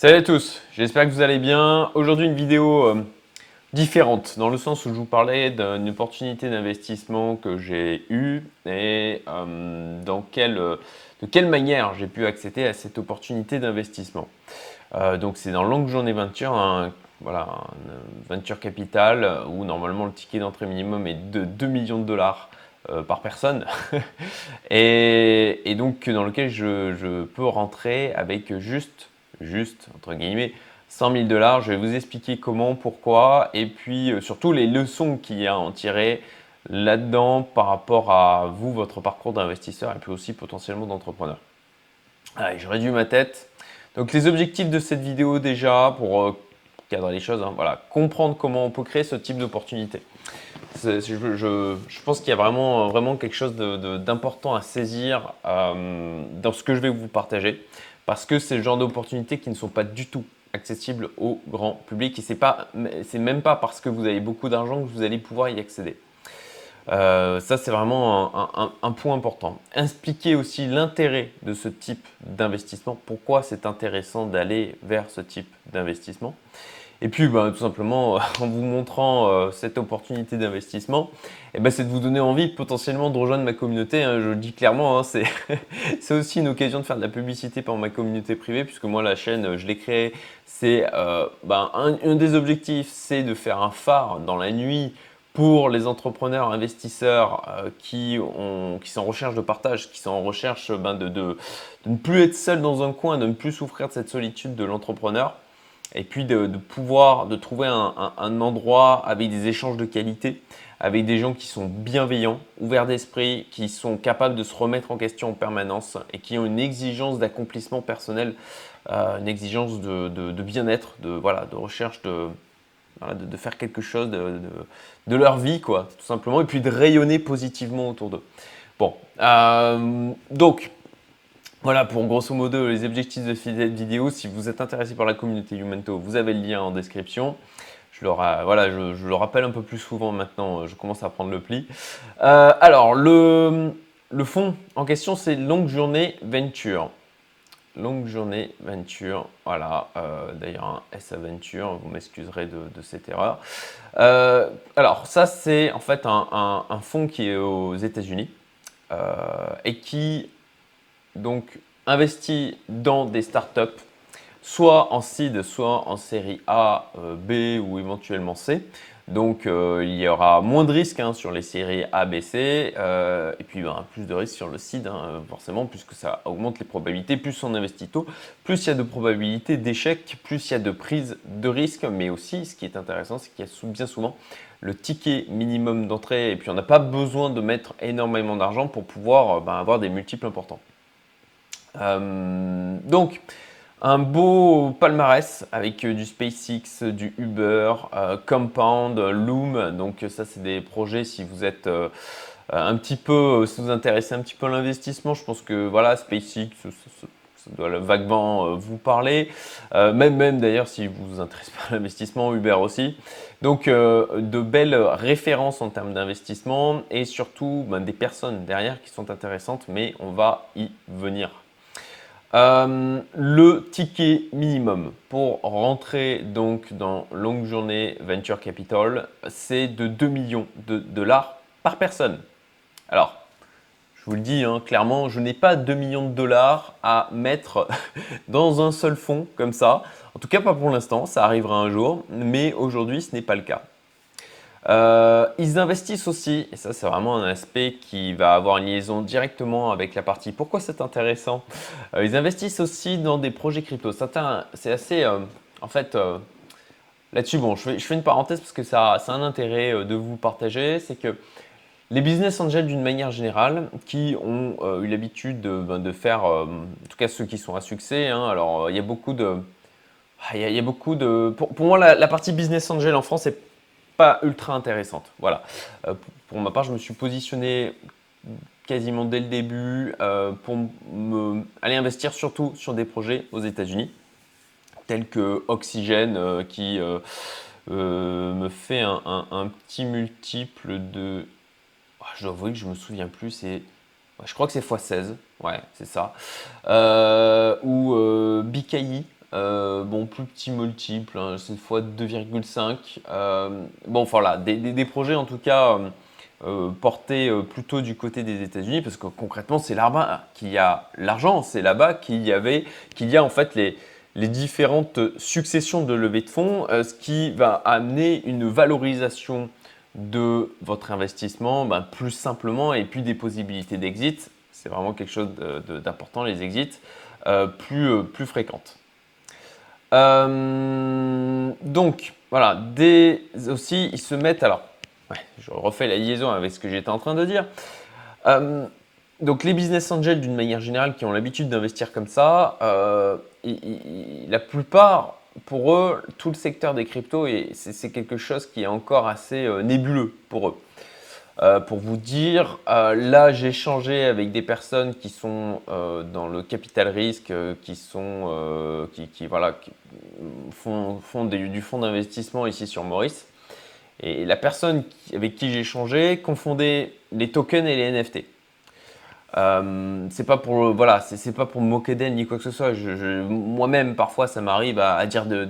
Salut à tous, j'espère que vous allez bien. Aujourd'hui une vidéo euh, différente dans le sens où je vous parlais d'une opportunité d'investissement que j'ai eue et euh, dans quelle, de quelle manière j'ai pu accéder à cette opportunité d'investissement. Euh, donc c'est dans Longue Journée Venture, un, voilà, venture capital où normalement le ticket d'entrée minimum est de 2 millions de dollars par personne et, donc dans lequel je peux rentrer avec juste juste, entre guillemets, 100 000 dollars. Je vais vous expliquer comment, pourquoi, et puis euh, surtout les leçons qu'il y a à en tirer là-dedans par rapport à vous, votre parcours d'investisseur, et puis aussi potentiellement d'entrepreneur. Allez, je réduis ma tête. Donc les objectifs de cette vidéo déjà, pour euh, cadrer les choses, hein, voilà, comprendre comment on peut créer ce type d'opportunité. Je, pense qu'il y a vraiment, vraiment quelque chose d'important à saisir euh, dans ce que je vais vous partager parce que c'est le genre d'opportunités qui ne sont pas du tout accessibles au grand public et c'est pas, même pas parce que vous avez beaucoup d'argent que vous allez pouvoir y accéder. Euh, ça, c'est vraiment un, point important. Expliquer aussi l'intérêt de ce type d'investissement, pourquoi c'est intéressant d'aller vers ce type d'investissement? Et puis, ben, tout simplement, en vous montrant euh, cette opportunité d'investissement, eh ben, c'est de vous donner envie potentiellement de rejoindre ma communauté. Hein. je le dis clairement, hein, c'est aussi une occasion de faire de la publicité pour ma communauté privée, puisque moi, la chaîne, je l'ai créée. C'est euh, ben, un, des objectifs, c'est de faire un phare dans la nuit pour les entrepreneurs, investisseurs euh, qui, ont, qui sont en recherche de partage, qui sont en recherche de, de, de ne plus être seul dans un coin, de ne plus souffrir de cette solitude de l'entrepreneur et puis de, pouvoir de trouver un, endroit avec des échanges de qualité, avec des gens qui sont bienveillants, ouverts d'esprit, qui sont capables de se remettre en question en permanence et qui ont une exigence d'accomplissement personnel, euh, une exigence de, bien-être, de, voilà, de recherche de, de, faire quelque chose de, leur vie, quoi, tout simplement, et puis de rayonner positivement autour d'eux. Bon, euh, donc voilà pour grosso modo les objectifs de cette vidéo. Si vous êtes intéressé par la communauté Youmento, vous avez le lien en description. Je le, rappelle un peu plus souvent maintenant, je commence à prendre le pli. Euh, alors, le, le fond en question, c'est Longue Journée Venture. Longue Journée Venture, voilà, euh, d'ailleurs un S Venture, vous m'excuserez de, cette erreur. Euh, alors, ça, c'est en fait un, un, fonds qui est aux États-Unis et qui donc investi dans des startups, soit en seed, soit en série A, euh, B ou éventuellement C. Donc euh, il y aura moins de risques hein, sur les séries A, B, C, euh, et puis ben, plus de risques sur le seed, hein, forcément, puisque ça augmente les probabilités. Plus on investit tôt, plus il y a de probabilités d'échec, plus il y a de prise de risque, mais aussi, ce qui est intéressant, c'est qu'il y a bien souvent le ticket minimum d'entrée, et puis on n'a pas besoin de mettre énormément d'argent pour pouvoir ben, avoir des multiples importants. Euh, donc, un beau palmarès avec euh, du SpaceX, du Uber, euh, Compound, Loom. Donc ça, c'est des projets si vous êtes un petit peu, si vous intéressez un petit peu à l'investissement, je pense que voilà, SpaceX, ça, doit vaguement vous parler. même même d'ailleurs si vous vous intéressez pas à l'investissement, Uber aussi. Donc de belles références en termes d'investissement et surtout ben, des personnes derrière qui sont intéressantes, mais on va y venir. Euh, le ticket minimum pour rentrer donc dans longue journée venture capital, c'est de 2 millions de dollars par personne. Alors, je vous le dis hein, clairement, je n'ai pas 2 millions de dollars à mettre dans un seul fonds comme ça. En tout cas, pas pour l'instant, ça arrivera un jour, mais aujourd'hui, ce n'est pas le cas. Euh, ils investissent aussi, et ça c'est vraiment un aspect qui va avoir une liaison directement avec la partie pourquoi c'est intéressant? Euh, ils investissent aussi dans des projets crypto. C'est assez, euh, en fait, là-dessus, bon, je fais, une parenthèse parce que ça, a un intérêt de vous partager, c'est que les business angels d'une manière générale, qui ont eu l'habitude de, ben, faire, en tout cas ceux qui sont à succès, hein, alors il y a beaucoup de... Ah, il y, a, beaucoup de. Pour, moi, la, partie business angel en France est pas ultra intéressante. Voilà. Euh, pour ma part, je me suis positionné quasiment dès le début euh, pour me, aller investir surtout sur des projets aux États-Unis, tels que Oxygène euh, qui me fait un, petit multiple de. Ah, je dois avouer que je me souviens plus, c'est. Je crois que c'est x16, ouais, c'est ça. ou BKI, bon, plus petit multiple, hein, cette fois 2,5. bon, voilà, des, des, projets en tout cas portés plutôt du côté des États-Unis, parce que concrètement, c'est là-bas qu'il y a l'argent, c'est là-bas qu'il y avait, qu'il y a en fait les, différentes successions de levées de fonds, ce qui va amener une valorisation de votre investissement ben, plus simplement et puis des possibilités d'exit. C'est vraiment quelque chose d'important, les exits, euh, euh, plus fréquentes. Euh, donc, voilà, des, aussi, ils se mettent. Alors, je refais la liaison avec ce que j'étais en train de dire. donc, les business angels, d'une manière générale, qui ont l'habitude d'investir comme ça, la plupart pour eux, tout le secteur des cryptos, c'est quelque chose qui est encore assez euh, nébuleux pour eux. Euh, pour vous dire, euh, là j'ai échangé avec des personnes qui sont dans le capital risque, qui sont qui, voilà, font, du fonds d'investissement ici sur Maurice. Et la personne avec qui j'ai échangé confondait les tokens et les NFT. Euh, c'est pas pour voilà, c'est pas pour me moquer d'elle ni quoi que ce soit. Moi-même, parfois, ça m'arrive à, dire, de,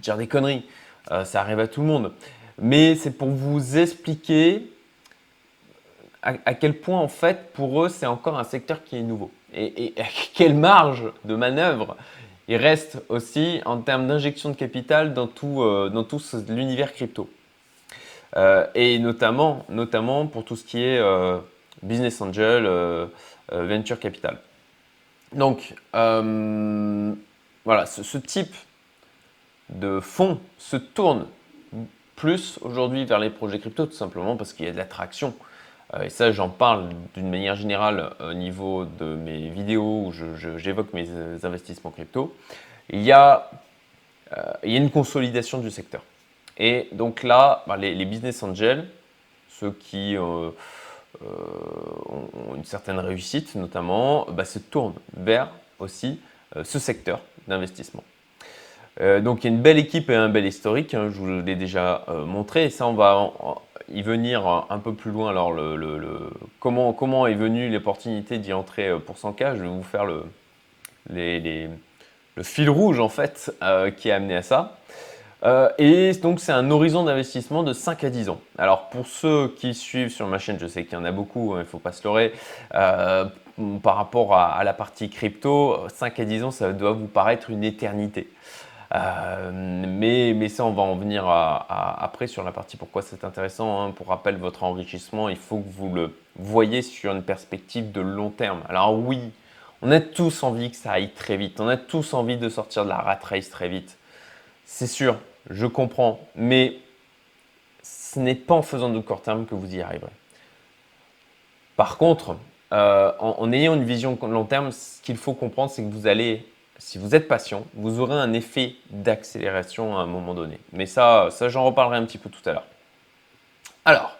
dire des conneries. Euh, ça arrive à tout le monde. Mais c'est pour vous expliquer à, quel point, en fait, pour eux, c'est encore un secteur qui est nouveau. Et, quelle marge de manœuvre il reste aussi en termes d'injection de capital dans tout, euh, l'univers crypto. et notamment, notamment pour tout ce qui est business angel, euh, euh, venture capital. Donc, euh, voilà, ce, type de fonds se tourne plus aujourd'hui vers les projets crypto, tout simplement parce qu'il y a de l'attraction. Et ça, j'en parle d'une manière générale au niveau de mes vidéos où j'évoque mes investissements crypto. Il y, a, il y a une consolidation du secteur. Et donc là, bah, les, business angels, ceux qui euh, ont une certaine réussite notamment, bah, se tournent vers aussi euh, ce secteur d'investissement. Euh, donc il y a une belle équipe et un bel historique, hein, je vous l'ai déjà montré, et ça on va y venir un peu plus loin. Alors le, comment, comment est venue l'opportunité d'y entrer pour 100K Je vais vous faire le, le fil rouge en fait qui a amené à ça. Euh, et donc, c'est un horizon d'investissement de 5 à 10 ans. Alors, pour ceux qui suivent sur ma chaîne, je sais qu'il y en a beaucoup, hein, il ne faut pas se leurrer. Euh, par rapport à, la partie crypto, 5 à 10 ans, ça doit vous paraître une éternité. Euh, mais, ça, on va en venir après sur la partie pourquoi c'est intéressant. Hein. Pour rappel, votre enrichissement, il faut que vous le voyez sur une perspective de long terme. Alors oui, on a tous envie que ça aille très vite. On a tous envie de sortir de la rat race très vite. C'est sûr, je comprends, mais ce n'est pas en faisant de court terme que vous y arriverez. Par contre, euh, en, ayant une vision long terme, ce qu'il faut comprendre, c'est que vous allez, si vous êtes patient, vous aurez un effet d'accélération à un moment donné. Mais ça, ça j'en reparlerai un petit peu tout à l'heure. Alors,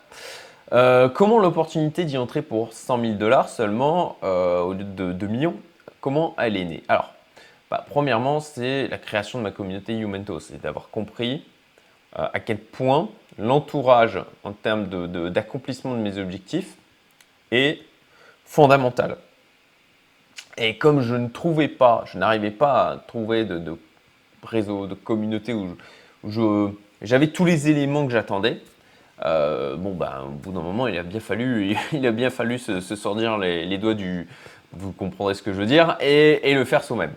euh, comment l'opportunité d'y entrer pour 100 000 dollars seulement euh, au lieu de 2 millions, comment elle est née? Alors, bah, premièrement, c'est la création de ma communauté Youmento. C'est d'avoir compris euh, à quel point l'entourage en termes d'accomplissement de, mes objectifs est fondamental. Et comme je ne trouvais pas, je n'arrivais pas à trouver de, réseau, de communauté où, j'avais tous les éléments que j'attendais, euh, bon, ben, au bout d'un moment, il a bien fallu, il a bien fallu se, sortir les, doigts du, vous comprendrez ce que je veux dire, et le faire soi-même.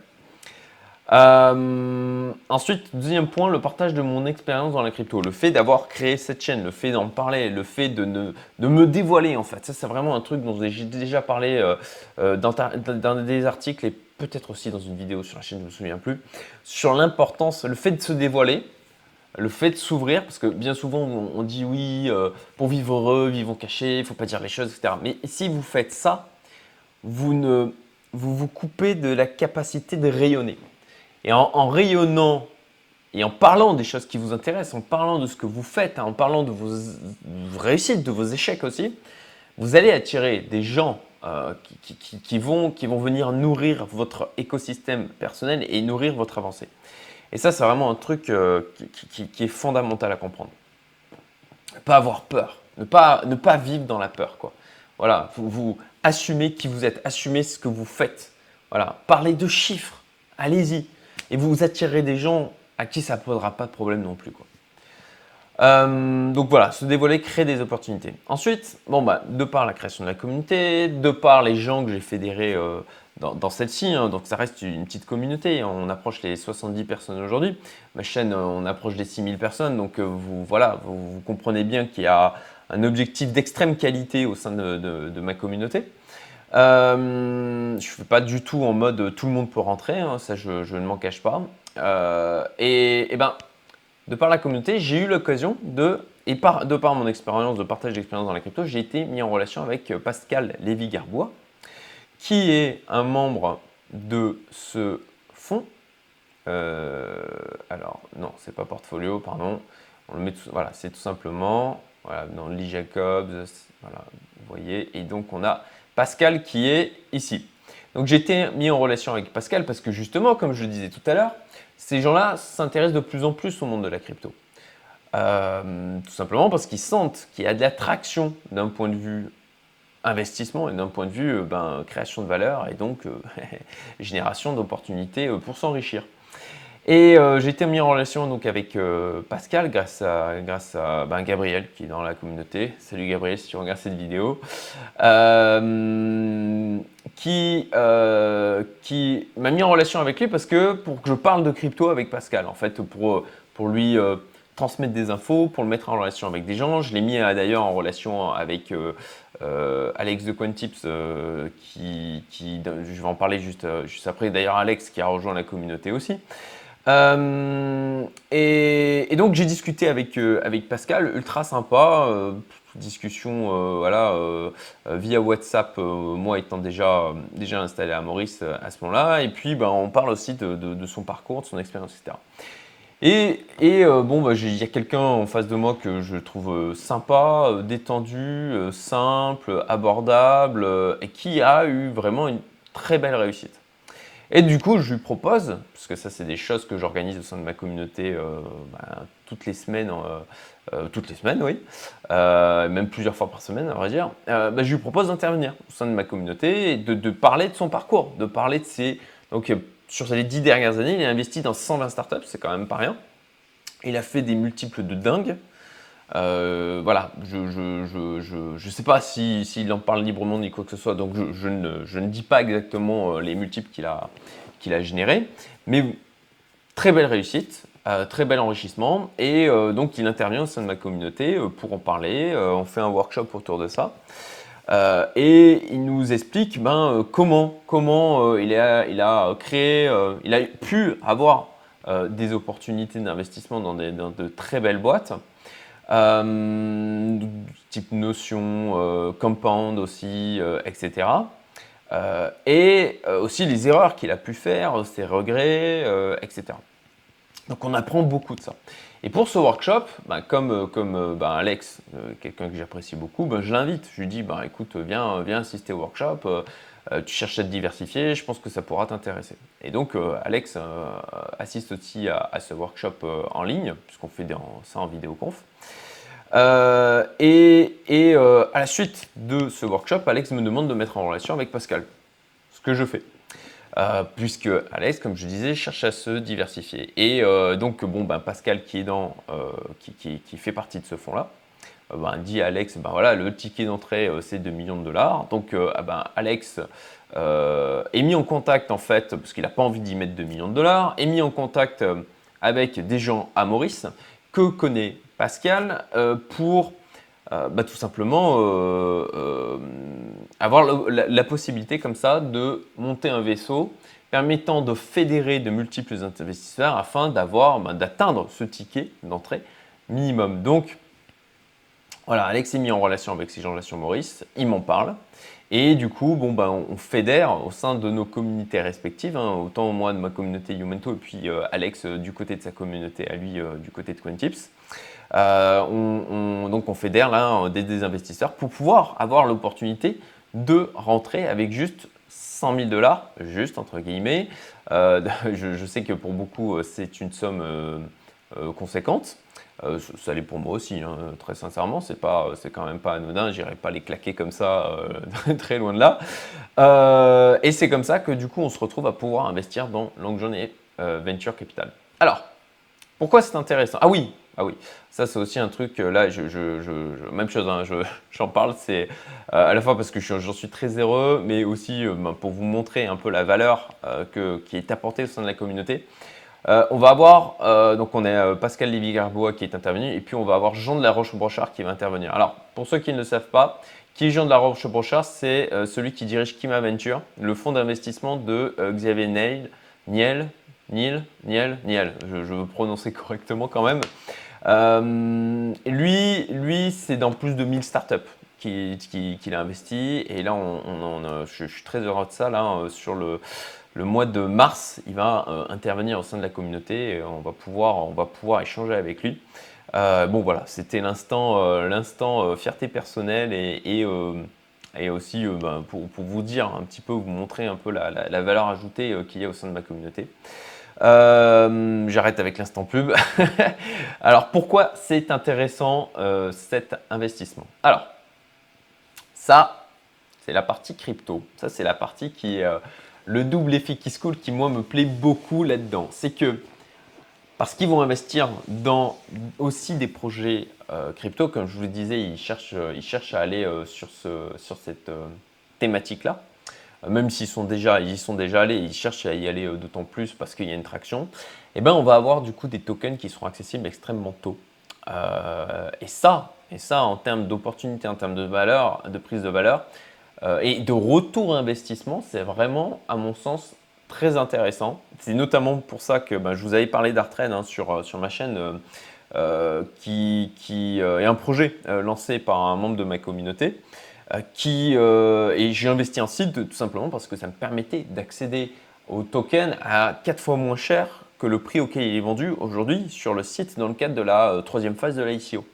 Euh, ensuite, deuxième point, le partage de mon expérience dans la crypto. Le fait d'avoir créé cette chaîne, le fait d'en parler, le fait de, de me dévoiler en fait. Ça, c'est vraiment un truc dont j'ai déjà parlé euh, euh, dans, des articles et peut-être aussi dans une vidéo sur la chaîne, je ne me souviens plus, sur l'importance, le fait de se dévoiler, le fait de s'ouvrir, parce que bien souvent on, dit oui, pour vivre heureux, vivons cachés, il ne faut pas dire les choses, etc. Mais si vous faites ça, vous, ne, vous vous coupez de la capacité de rayonner. Et en, rayonnant et en parlant des choses qui vous intéressent, en parlant de ce que vous faites, hein, en parlant de vos, réussites, de vos échecs aussi, vous allez attirer des gens euh, qui, vont, qui vont venir nourrir votre écosystème personnel et nourrir votre avancée. Et ça, c'est vraiment un truc euh, qui, est fondamental à comprendre. Ne pas avoir peur, ne pas, ne pas vivre dans la peur. Quoi. Voilà, vous, vous assumez qui vous êtes, assumez ce que vous faites. Voilà, parlez de chiffres, allez-y. Et vous attirerez des gens à qui ça ne posera pas de problème non plus. Quoi. Euh, donc voilà, se dévoiler, créer des opportunités. Ensuite, bon bah, de par la création de la communauté, de par les gens que j'ai fédérés euh, dans, celle-ci, hein, donc ça reste une petite communauté, on approche les 70 personnes aujourd'hui. Ma chaîne, on approche les 6000 personnes, donc vous, voilà, vous comprenez bien qu'il y a un objectif d'extrême qualité au sein de, ma communauté. Euh, je ne fais pas du tout en mode tout le monde peut rentrer, hein, ça je, ne m'en cache pas. Euh, et, ben, de par la communauté, j'ai eu l'occasion de, et par, de par mon expérience, de partage d'expérience dans la crypto, j'ai été mis en relation avec Pascal Lévy-Garbois, qui est un membre de ce fonds. Euh, alors, non, c'est pas portfolio, pardon. On le met voilà, c'est tout simplement dans Lee Jacobs, voilà, vous voyez. Et donc, on a Pascal qui est ici. Donc, j'ai été mis en relation avec Pascal parce que justement, comme je le disais tout à l'heure, ces gens-là s'intéressent de plus en plus au monde de la crypto. Euh, tout simplement parce qu'ils sentent qu'il y a de l'attraction d'un point de vue investissement et d'un point de vue euh, ben, création de valeur et donc euh, génération d'opportunités pour s'enrichir. Et euh, j'ai été mis en relation donc avec euh, Pascal grâce à, grâce à ben, Gabriel qui est dans la communauté. Salut Gabriel si tu regardes cette vidéo. Euh, qui qui m'a mis en relation avec lui parce que pour que je parle de crypto avec Pascal, en fait, pour, pour lui transmettre des infos, pour le mettre en relation avec des gens. Je l'ai mis d'ailleurs en relation avec Alex de Quantips, qui, qui, je vais en parler juste, juste après. D'ailleurs, Alex qui a rejoint la communauté aussi. Euh, et, donc j'ai discuté avec, euh, avec Pascal, ultra sympa, euh, discussion voilà, via WhatsApp, moi étant déjà, déjà installé à Maurice à ce moment-là, et puis ben, on parle aussi de, de, son parcours, de son expérience, etc. Et, et bon, bah, il y a quelqu'un en face de moi que je trouve sympa, détendu, simple, abordable, et qui a eu vraiment une très belle réussite. Et du coup, je lui propose, parce que ça, c'est des choses que j'organise au sein de ma communauté euh, bah, toutes les semaines, euh, euh, toutes les semaines, oui, même plusieurs fois par semaine, à vrai dire. Bah, je lui propose d'intervenir au sein de ma communauté et de, parler de son parcours, de parler de ses. Donc, sur les dix dernières années, il a investi dans 120 startups, c'est quand même pas rien. Il a fait des multiples de dingue. Euh, voilà, je ne sais pas s'il si, en parle librement ni quoi que ce soit, donc je, ne, dis pas exactement euh, les multiples qu'il a, générés, mais très belle réussite, euh, très bel enrichissement, et donc il intervient au sein de ma communauté pour en parler, on fait un workshop autour de ça. et il nous explique ben, comment, il, a, il créé, il a pu avoir des opportunités d'investissement dans, de très belles boîtes, euh, type notion, euh, compound aussi, euh, etc. et aussi les erreurs qu'il a pu faire, ses regrets, etc. Donc on apprend beaucoup de ça. Et pour ce workshop, bah, comme, bah, Alex, quelqu'un que j'apprécie beaucoup, bah, je l'invite. Je lui dis, écoute, viens, viens assister au workshop. Tu cherches à te diversifier, je pense que ça pourra t'intéresser. Et donc, Alex assiste aussi à, ce workshop en ligne, puisqu'on fait ça en vidéoconf. Euh, et, euh, à la suite de ce workshop, Alex me demande de mettre en relation avec Pascal, ce que je fais. Euh, puisque Alex, comme je disais, cherche à se diversifier. Et donc, bon, ben, Pascal, qui, est dans, qui, fait partie de ce fonds-là, ben, dit à Alex, ben, voilà, le ticket d'entrée, c'est 2 millions de dollars. Donc, ah ben, Alex est mis en contact, en fait, parce qu'il n'a pas envie d'y mettre 2 millions de dollars, est mis en contact avec des gens à Maurice que connaît Pascal euh, pour euh, bah, tout simplement euh, avoir la, possibilité comme ça de monter un vaisseau permettant de fédérer de multiples investisseurs afin d'avoir, bah, d'atteindre ce ticket d'entrée minimum. Donc, voilà, Alex est mis en relation avec ces gens-là sur Maurice, il m'en parle. Et du coup, bon, bah, on fédère au sein de nos communautés respectives, hein, autant moi de ma communauté Youmento et puis Alex du côté de sa communauté à lui du côté de. Euh, on, donc on fédère là des, investisseurs pour pouvoir avoir l'opportunité de rentrer avec juste 100 000 dollars, juste entre guillemets. Euh, je, sais que pour beaucoup euh, c'est une somme conséquente. Ça l'est pour moi aussi, hein, très sincèrement. C'est pas, c'est quand même pas anodin. J'irai pas les claquer comme ça, très loin de là. et c'est comme ça que du coup on se retrouve à pouvoir investir dans longue journée Venture Capital. Alors, pourquoi c'est intéressant? Ah oui, ah oui, ça c'est aussi un truc, là, je, même chose, hein, j'en parle, c'est à la fois parce que j'en suis très heureux, mais aussi ben, pour vous montrer un peu la valeur qui est apportée au sein de la communauté. Euh, on va avoir, euh, donc on est euh, Pascal Lévy-Garbois qui est intervenu, et puis on va avoir Jean de la Roche-Brochard qui va intervenir. Alors, pour ceux qui ne le savent pas, qui est Jean de la Roche-Brochard C'est celui qui dirige Kima Venture, le fonds d'investissement de Xavier Niel, Niel, Niel, Niel, Niel, je, veux prononcer correctement quand même. Lui, lui c'est dans plus de 1000 startups qu'il a investi, et là, on, je, suis très heureux de ça, là, sur le mois de mars, il va euh, intervenir au sein de la communauté et on va pouvoir, échanger avec lui. Euh, bon voilà, c'était l'instant, euh, l'instant fierté personnelle et, et, aussi ben, pour, vous dire un petit peu, vous montrer un peu la, valeur ajoutée qu'il y a au sein de ma communauté. J'arrête avec l'instant pub. Alors pourquoi c'est intéressant cet investissement? Alors ça, c'est la partie crypto. Ça c'est la partie qui est le double effet qui se coule qui, moi, me plaît beaucoup là-dedans. C'est que, parce qu'ils vont investir dans aussi des projets euh, crypto, comme je vous le disais, ils cherchent, euh, à aller euh, sur cette thématique-là. Même s'ils sont déjà, ils sont déjà allés, ils cherchent à y aller d'autant plus parce qu'il y a une traction. Eh ben, on va avoir du coup des tokens qui seront accessibles extrêmement tôt. et ça, et ça en termes d'opportunité, en termes de valeur, de prise de valeur, euh, et de retour investissement, c'est vraiment, à mon sens, très intéressant. C'est notamment pour ça que ben, je vous avais parlé d'Artred hein, sur, euh, ma chaîne, euh, qui est un projet lancé par un membre de ma communauté. Qui, et j'ai investi en site tout simplement parce que ça me permettait d'accéder au token à 4 fois moins cher que le prix auquel il est vendu aujourd'hui sur le site dans le cadre de la troisième phase de l'ICO.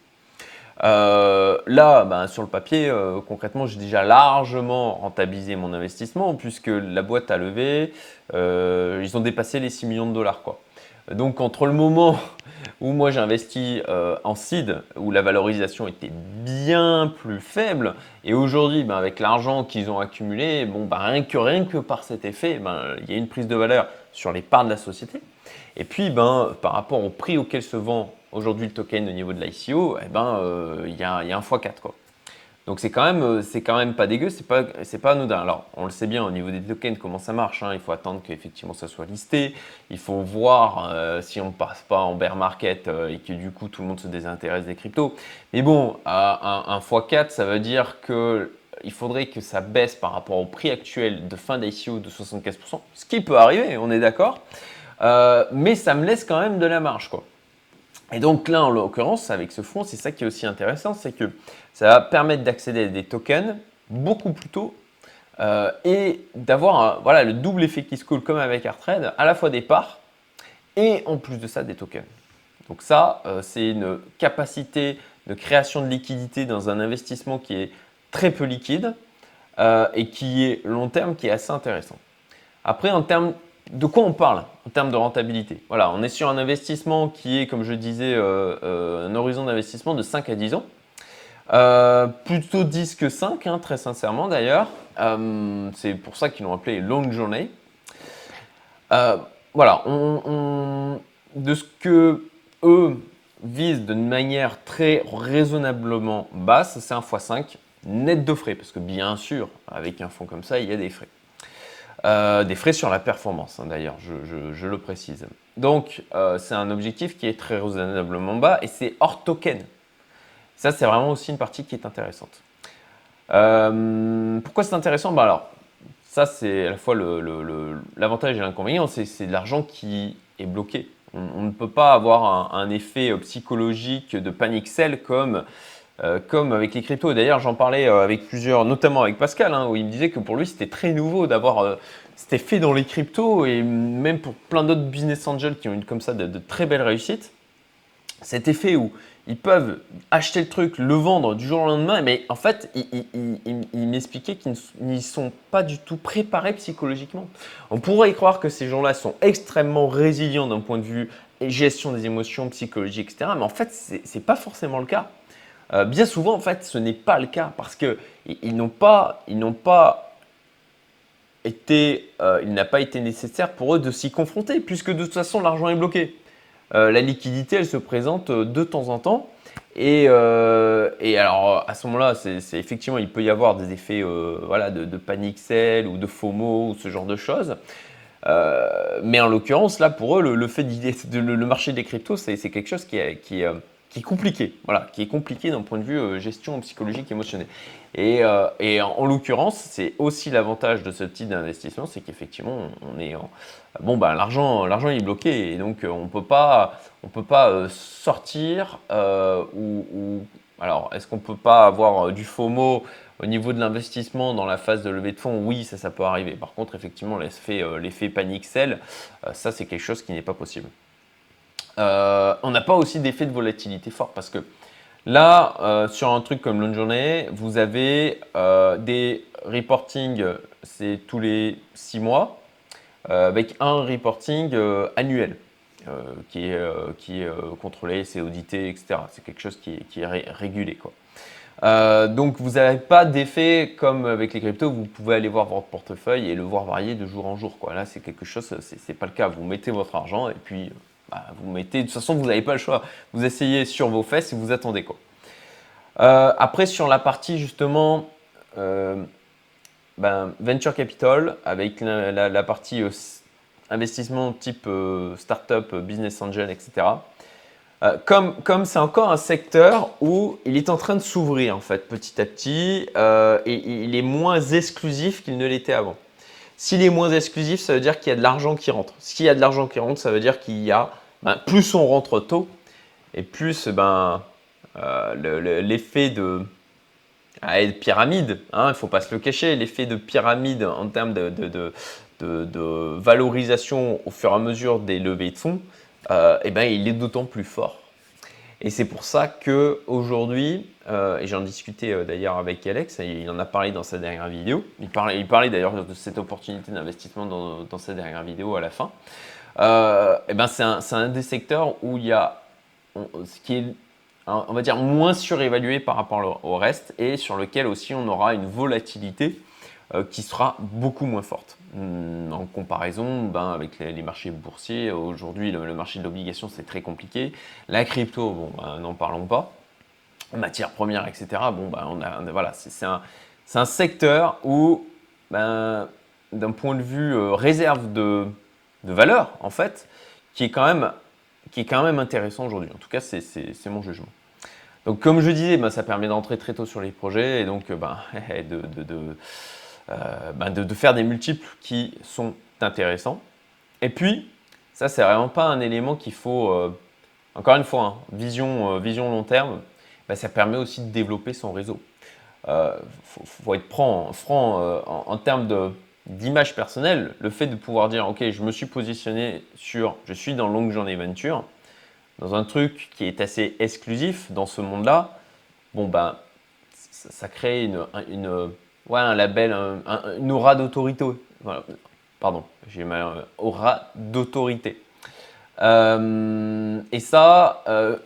Euh, là, ben, sur le papier, euh, concrètement, j'ai déjà largement rentabilisé mon investissement puisque la boîte a levé, euh, ils ont dépassé les 6 millions de dollars. Donc entre le moment où moi j'ai investi en seed, où la valorisation était bien plus faible, et aujourd'hui, ben, avec l'argent qu'ils ont accumulé, bon, ben, rien, que, rien que par cet effet, il y a une prise de valeur sur les parts de la société. Et puis, ben, par rapport au prix auquel se vend aujourd'hui le token au niveau de l'ICO, eh ben, euh, il y, a, un x4. Quoi. Donc c'est quand même, euh, c'est quand même pas dégueu, c'est pas, c'est pas anodin. Alors on le sait bien au niveau des tokens comment ça marche. Hein. Il faut attendre qu'effectivement ça soit listé. Il faut voir euh, si on passe pas en bear market et que du coup tout le monde se désintéresse des cryptos. Mais bon, à un, x4, ça veut dire que il faudrait que ça baisse par rapport au prix actuel de fin d'ICO de 75%, ce qui peut arriver, on est d'accord. mais ça me laisse quand même de la marge, quoi. Et donc là, en l'occurrence, avec ce fonds, c'est ça qui est aussi intéressant, c'est que ça va permettre d'accéder à des tokens beaucoup plus tôt euh, et d'avoir voilà, le double effet qui se coule comme avec Artrade, à la fois des parts et en plus de ça des tokens. Donc ça, euh, c'est une capacité de création de liquidité dans un investissement qui est très peu liquide euh, et qui est long terme, qui est assez intéressant. Après, en termes de quoi on parle en termes de rentabilité? Voilà, on est sur un investissement qui est, comme je disais, euh, euh, un horizon d'investissement de 5 à 10 ans. Euh, plutôt 10 que 5, hein, très sincèrement d'ailleurs. c'est pour ça qu'ils l'ont appelé Long Journey. voilà, de ce que eux visent d'une manière très raisonnablement basse, c'est un x5 net de frais, parce que bien sûr, avec un fonds comme ça, il y a des frais. Euh, des frais sur la performance, hein, d'ailleurs, je, le précise. Donc, euh, c'est un objectif qui est très raisonnablement bas et c'est hors token. Ça, c'est vraiment aussi une partie qui est intéressante. Euh, pourquoi c'est intéressant? Bah Alors, ça, c'est à la fois l'avantage et l'inconvénient, c'est de l'argent qui est bloqué. On, ne peut pas avoir un, effet psychologique de panic sell comme euh, comme avec les cryptos. D'ailleurs, j'en parlais euh, avec plusieurs, notamment avec Pascal, hein, où il me disait que pour lui, c'était très nouveau d'avoir. Euh, c'était fait dans les cryptos et même pour plein d'autres business angels qui ont eu comme ça de, très belles réussites. Cet effet où ils peuvent acheter le truc, le vendre du jour au lendemain, mais en fait, il, m'expliquait qu'ils n'y sont pas du tout préparés psychologiquement. On pourrait y croire que ces gens-là sont extrêmement résilients d'un point de vue gestion des émotions, psychologie, etc. Mais en fait, ce n'est pas forcément le cas. Euh, bien souvent, en fait, ce n'est pas le cas parce qu'ils n'ont pas, ils n'ont pas été, il n'a pas été nécessaire pour eux de s'y confronter, puisque de toute façon l'argent est bloqué. la liquidité, elle se présente de temps en temps. Et, alors à ce moment-là, c'est effectivement, il peut y avoir des effets voilà, de, panique sell ou de FOMO ou ce genre de choses. Euh, mais en l'occurrence, là, pour eux, le, fait de, le, marché des cryptos, c'est quelque chose qui est, qui, euh, qui est, compliqué. Voilà, qui est compliqué d'un point de vue euh, gestion psychologique, émotionnelle. Et, et en, l'occurrence, c'est aussi l'avantage de ce type d'investissement, c'est qu'effectivement, on est en, bon, bah, l'argent, l'argent est bloqué, et donc on peut pas, on peut pas sortir ou, alors, est-ce qu'on peut pas avoir du FOMO au niveau de l'investissement dans la phase de levée de fonds, oui, ça, ça peut arriver. Par contre, effectivement, l'effet, euh, l'effet panique sell, euh, ça, c'est quelque chose qui n'est pas possible. Euh, on n'a pas aussi d'effet de volatilité fort parce que là, sur un truc comme Longue Journée, vous avez des reporting, c'est tous les six mois, avec un reporting annuel. qui est, qui est contrôlé, c'est audité, etc. C'est quelque chose qui est, régulé. Quoi. Euh, donc vous n'avez pas d'effet comme avec les cryptos, vous pouvez aller voir votre portefeuille et le voir varier de jour en jour. Là, c'est quelque chose, c'est pas le cas. Vous mettez votre argent et puis bah, vous mettez. De toute façon, vous n'avez pas le choix. Vous essayez sur vos fesses et vous attendez quoi. Euh, après, sur la partie justement euh, ben, venture capital, avec la, partie investissement type startup, business angel, etc. Euh, comme c'est encore un secteur où il est en train de s'ouvrir en fait petit à petit euh, et il est moins exclusif qu'il ne l'était avant. S'il est moins exclusif, ça veut dire qu'il y a de l'argent qui rentre. S'il y a de l'argent qui rentre, ça veut dire qu'il y a ben, plus on rentre tôt et plus ben, euh, l'effet de, ah, pyramide, hein, il ne faut pas se le cacher, l'effet de pyramide en termes de, valorisation au fur et à mesure des levées de fonds, euh, eh ben, il est d'autant plus fort. Et c'est pour ça que aujourd'hui, euh, et j'en discutais euh, d'ailleurs avec Alex, il en a parlé dans sa dernière vidéo. Il parlait, il parlait d'ailleurs de cette opportunité d'investissement dans, sa dernière vidéo à la fin. Eh ben c'est un, des secteurs où il y a ce qui est on va dire moins surévalué par rapport au reste et sur lequel aussi on aura une volatilité euh, qui sera beaucoup moins forte. Hmm, en comparaison ben, avec les, marchés boursiers, aujourd'hui le, marché de l'obligation c'est très compliqué. La crypto, bon, ben, n'en parlons pas. Matières premières, etc. Bon, ben, on a, voilà, c'est un, un, secteur où, ben, d'un point de vue euh, réserve de, de, valeur, en fait, qui est quand même, qui est quand même intéressant aujourd'hui. En tout cas, c'est mon jugement. Donc, comme je disais, ben, ça permet d'entrer très tôt sur les projets et donc de, de, de euh, ben, de, faire des multiples qui sont intéressants. Et puis, ça, c'est vraiment pas un élément qu'il faut, euh, encore une fois, hein, vision, euh, vision long terme, ben, ça permet aussi de développer son réseau. Il faut, être franc, en, termes d'image personnelle, le fait de pouvoir dire, OK, je me suis positionné sur, je suis dans longue journée venture, dans un truc qui est assez exclusif dans ce monde-là, bon, ben, ça, crée une ouais, un label, une aura d'autorité. Pardon, j'ai mal. Aura d'autorité. Euh, et ça, euh,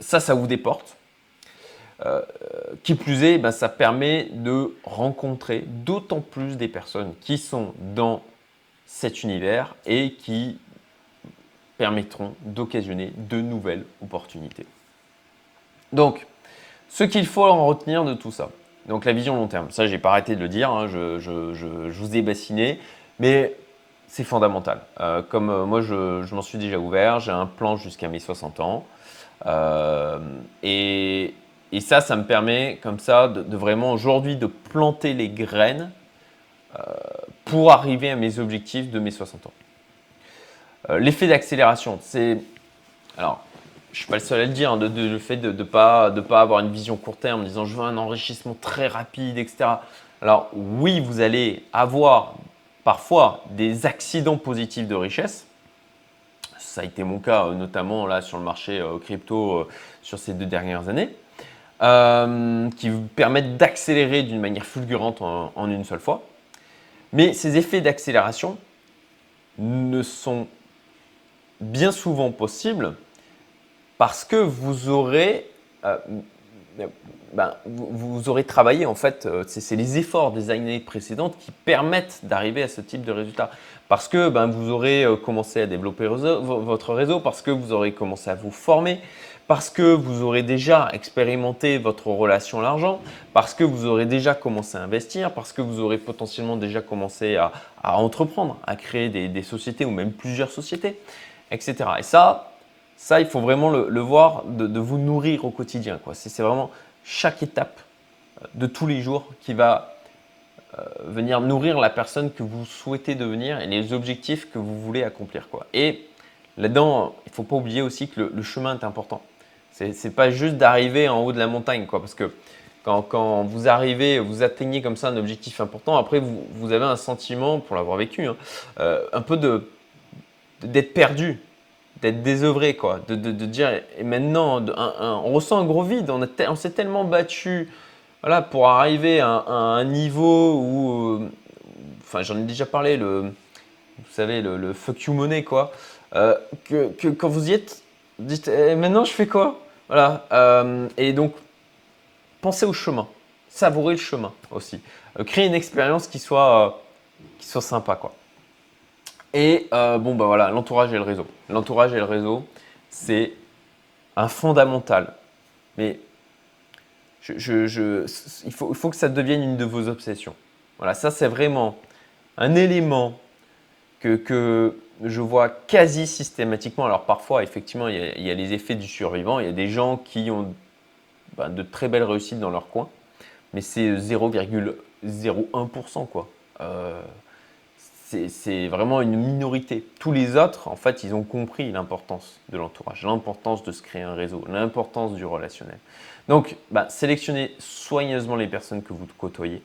ça, ça vous déporte. Euh, qui plus est, ben, ça permet de rencontrer d'autant plus des personnes qui sont dans cet univers et qui permettront d'occasionner de nouvelles opportunités. Donc, ce qu'il faut en retenir de tout ça. Donc la vision long terme, ça j'ai pas arrêté de le dire, hein, je, vous ai bassiné, mais c'est fondamental. Euh, comme euh, moi je, m'en suis déjà ouvert, j'ai un plan jusqu'à mes 60 ans. Euh, et, ça, ça me permet comme ça de, vraiment aujourd'hui de planter les graines pour arriver à mes objectifs de mes 60 ans. L'effet d'accélération, c'est... Alors, je suis pas le seul à le dire, hein, le fait de ne pas avoir une vision court terme en disant je veux un enrichissement très rapide, etc. Alors oui, vous allez avoir parfois des accidents positifs de richesse. Ça a été mon cas, euh, notamment là sur le marché euh, crypto euh, sur ces deux dernières années, qui vous permettent d'accélérer d'une manière fulgurante en une seule fois. Mais ces effets d'accélération ne sont bien souvent possibles parce que vous aurez euh, ben, vous, aurez travaillé en fait, euh, c'est les efforts des années précédentes qui permettent d'arriver à ce type de résultat. Parce que ben, vous aurez euh, commencé à développer votre réseau, parce que vous aurez commencé à vous former, parce que vous aurez déjà expérimenté votre relation à l'argent, parce que vous aurez déjà commencé à investir, parce que vous aurez potentiellement déjà commencé à, entreprendre, à créer des, sociétés ou même plusieurs sociétés, etc. Et ça, ça, il faut vraiment le, voir, de, vous nourrir au quotidien. C'est vraiment chaque étape euh, de tous les jours qui va euh, venir nourrir la personne que vous souhaitez devenir et les objectifs que vous voulez accomplir. Et là-dedans, il ne faut pas oublier aussi que le, chemin est important. Ce n'est pas juste d'arriver en haut de la montagne, parce que quand, vous arrivez, vous atteignez comme ça un objectif important, après vous, avez un sentiment, pour l'avoir vécu, hein, euh, un peu d'être perdu, d'être désœuvré, quoi, de, dire, et maintenant, on ressent un gros vide, on, s'est tellement battu voilà, pour arriver à, un niveau où, euh, enfin j'en ai déjà parlé, le, vous savez, le, fuck you money, quoi, euh, que, quand vous y êtes, dites, eh, maintenant je fais quoi? Voilà, euh, et donc, pensez au chemin, savourez le chemin aussi, créez une expérience qui soit, qui soit sympa, quoi. Et euh, bon, bah voilà, l'entourage et le réseau. L'entourage et le réseau, c'est un fondamental. Mais je, il, faut, il, faut, que ça devienne une de vos obsessions. Voilà, ça c'est vraiment un élément que, que, je vois quasi systématiquement. Alors parfois, effectivement, il y, a, les effets du survivant. Il y a des gens qui ont bah, de très belles réussites dans leur coin, mais c'est 0,01%. quoi. Euh, c'est vraiment une minorité. Tous les autres, en fait, ils ont compris l'importance de l'entourage, l'importance de se créer un réseau, l'importance du relationnel. Donc, bah, sélectionnez soigneusement les personnes que vous côtoyez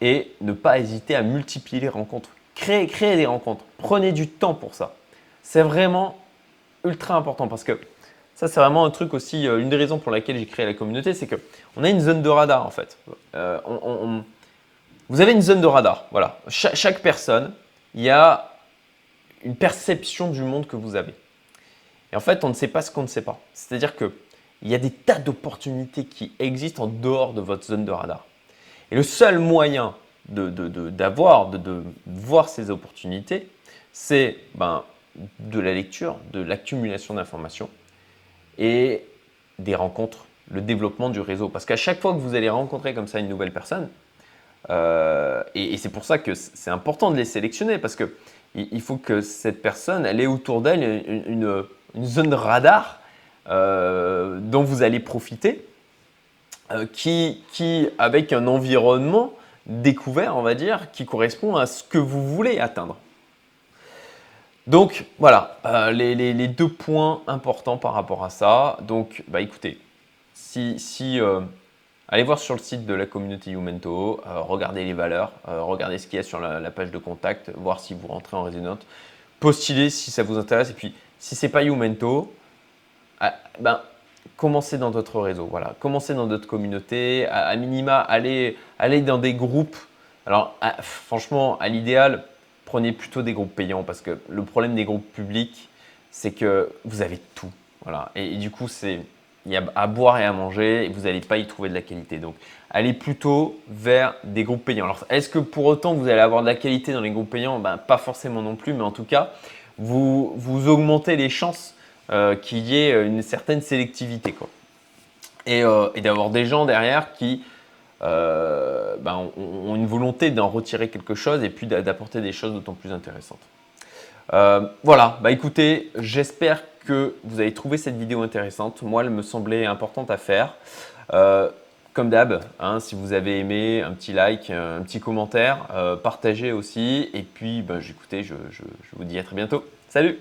et ne pas hésiter à multiplier les rencontres. Créez, créez des rencontres. Prenez du temps pour ça. C'est vraiment ultra important parce que ça, c'est vraiment un truc aussi, euh, une des raisons pour laquelle j'ai créé la communauté, c'est qu'on a une zone de radar en fait. Euh, on vous avez une zone de radar. Voilà. chaque personne, il y a une perception du monde que vous avez. Et en fait, on ne sait pas ce qu'on ne sait pas. C'est-à-dire qu'il y a des tas d'opportunités qui existent en dehors de votre zone de radar. Et le seul moyen d'avoir, de, de, voir ces opportunités, c'est ben, de la lecture, de l'accumulation d'informations et des rencontres, le développement du réseau. Parce qu'à chaque fois que vous allez rencontrer comme ça une nouvelle personne, euh, et, c'est pour ça que c'est important de les sélectionner parce que il faut que cette personne, elle ait autour d'elle une, zone de radar euh, dont vous allez profiter, euh, qui, qui, avec un environnement découvert, on va dire, qui correspond à ce que vous voulez atteindre. Donc voilà, les, deux points importants par rapport à ça. Donc, bah, écoutez, si Allez voir sur le site de la communauté Youmento, euh, regardez les valeurs, euh, regardez ce qu'il y a sur la, page de contact, voir si vous rentrez en résidence, postulez si ça vous intéresse. Et puis, si ce n'est pas Youmento, ah, ben, commencez dans d'autres réseaux. Voilà. Commencez dans d'autres communautés. À, minima, allez, allez dans des groupes. Alors, franchement, à l'idéal, prenez plutôt des groupes payants parce que le problème des groupes publics, c'est que vous avez tout. Voilà. et du coup, c'est il y a à boire et à manger et vous n'allez pas y trouver de la qualité. Donc, allez plutôt vers des groupes payants. Alors, est-ce que pour autant vous allez avoir de la qualité dans les groupes payants? Ben, Pas forcément non plus, mais en tout cas, vous, vous augmentez les chances euh, qu'il y ait une certaine sélectivité. Quoi. Et, euh, d'avoir des gens derrière qui euh, ben, ont, une volonté d'en retirer quelque chose et puis d'apporter des choses d'autant plus intéressantes. voilà, bah écoutez, j'espère que vous avez trouvé cette vidéo intéressante. Moi, elle me semblait importante à faire. Euh, comme d'hab, hein, si vous avez aimé, un petit like, un petit commentaire, euh, partagez aussi. Et puis, ben, écoutez, je vous dis à très bientôt. Salut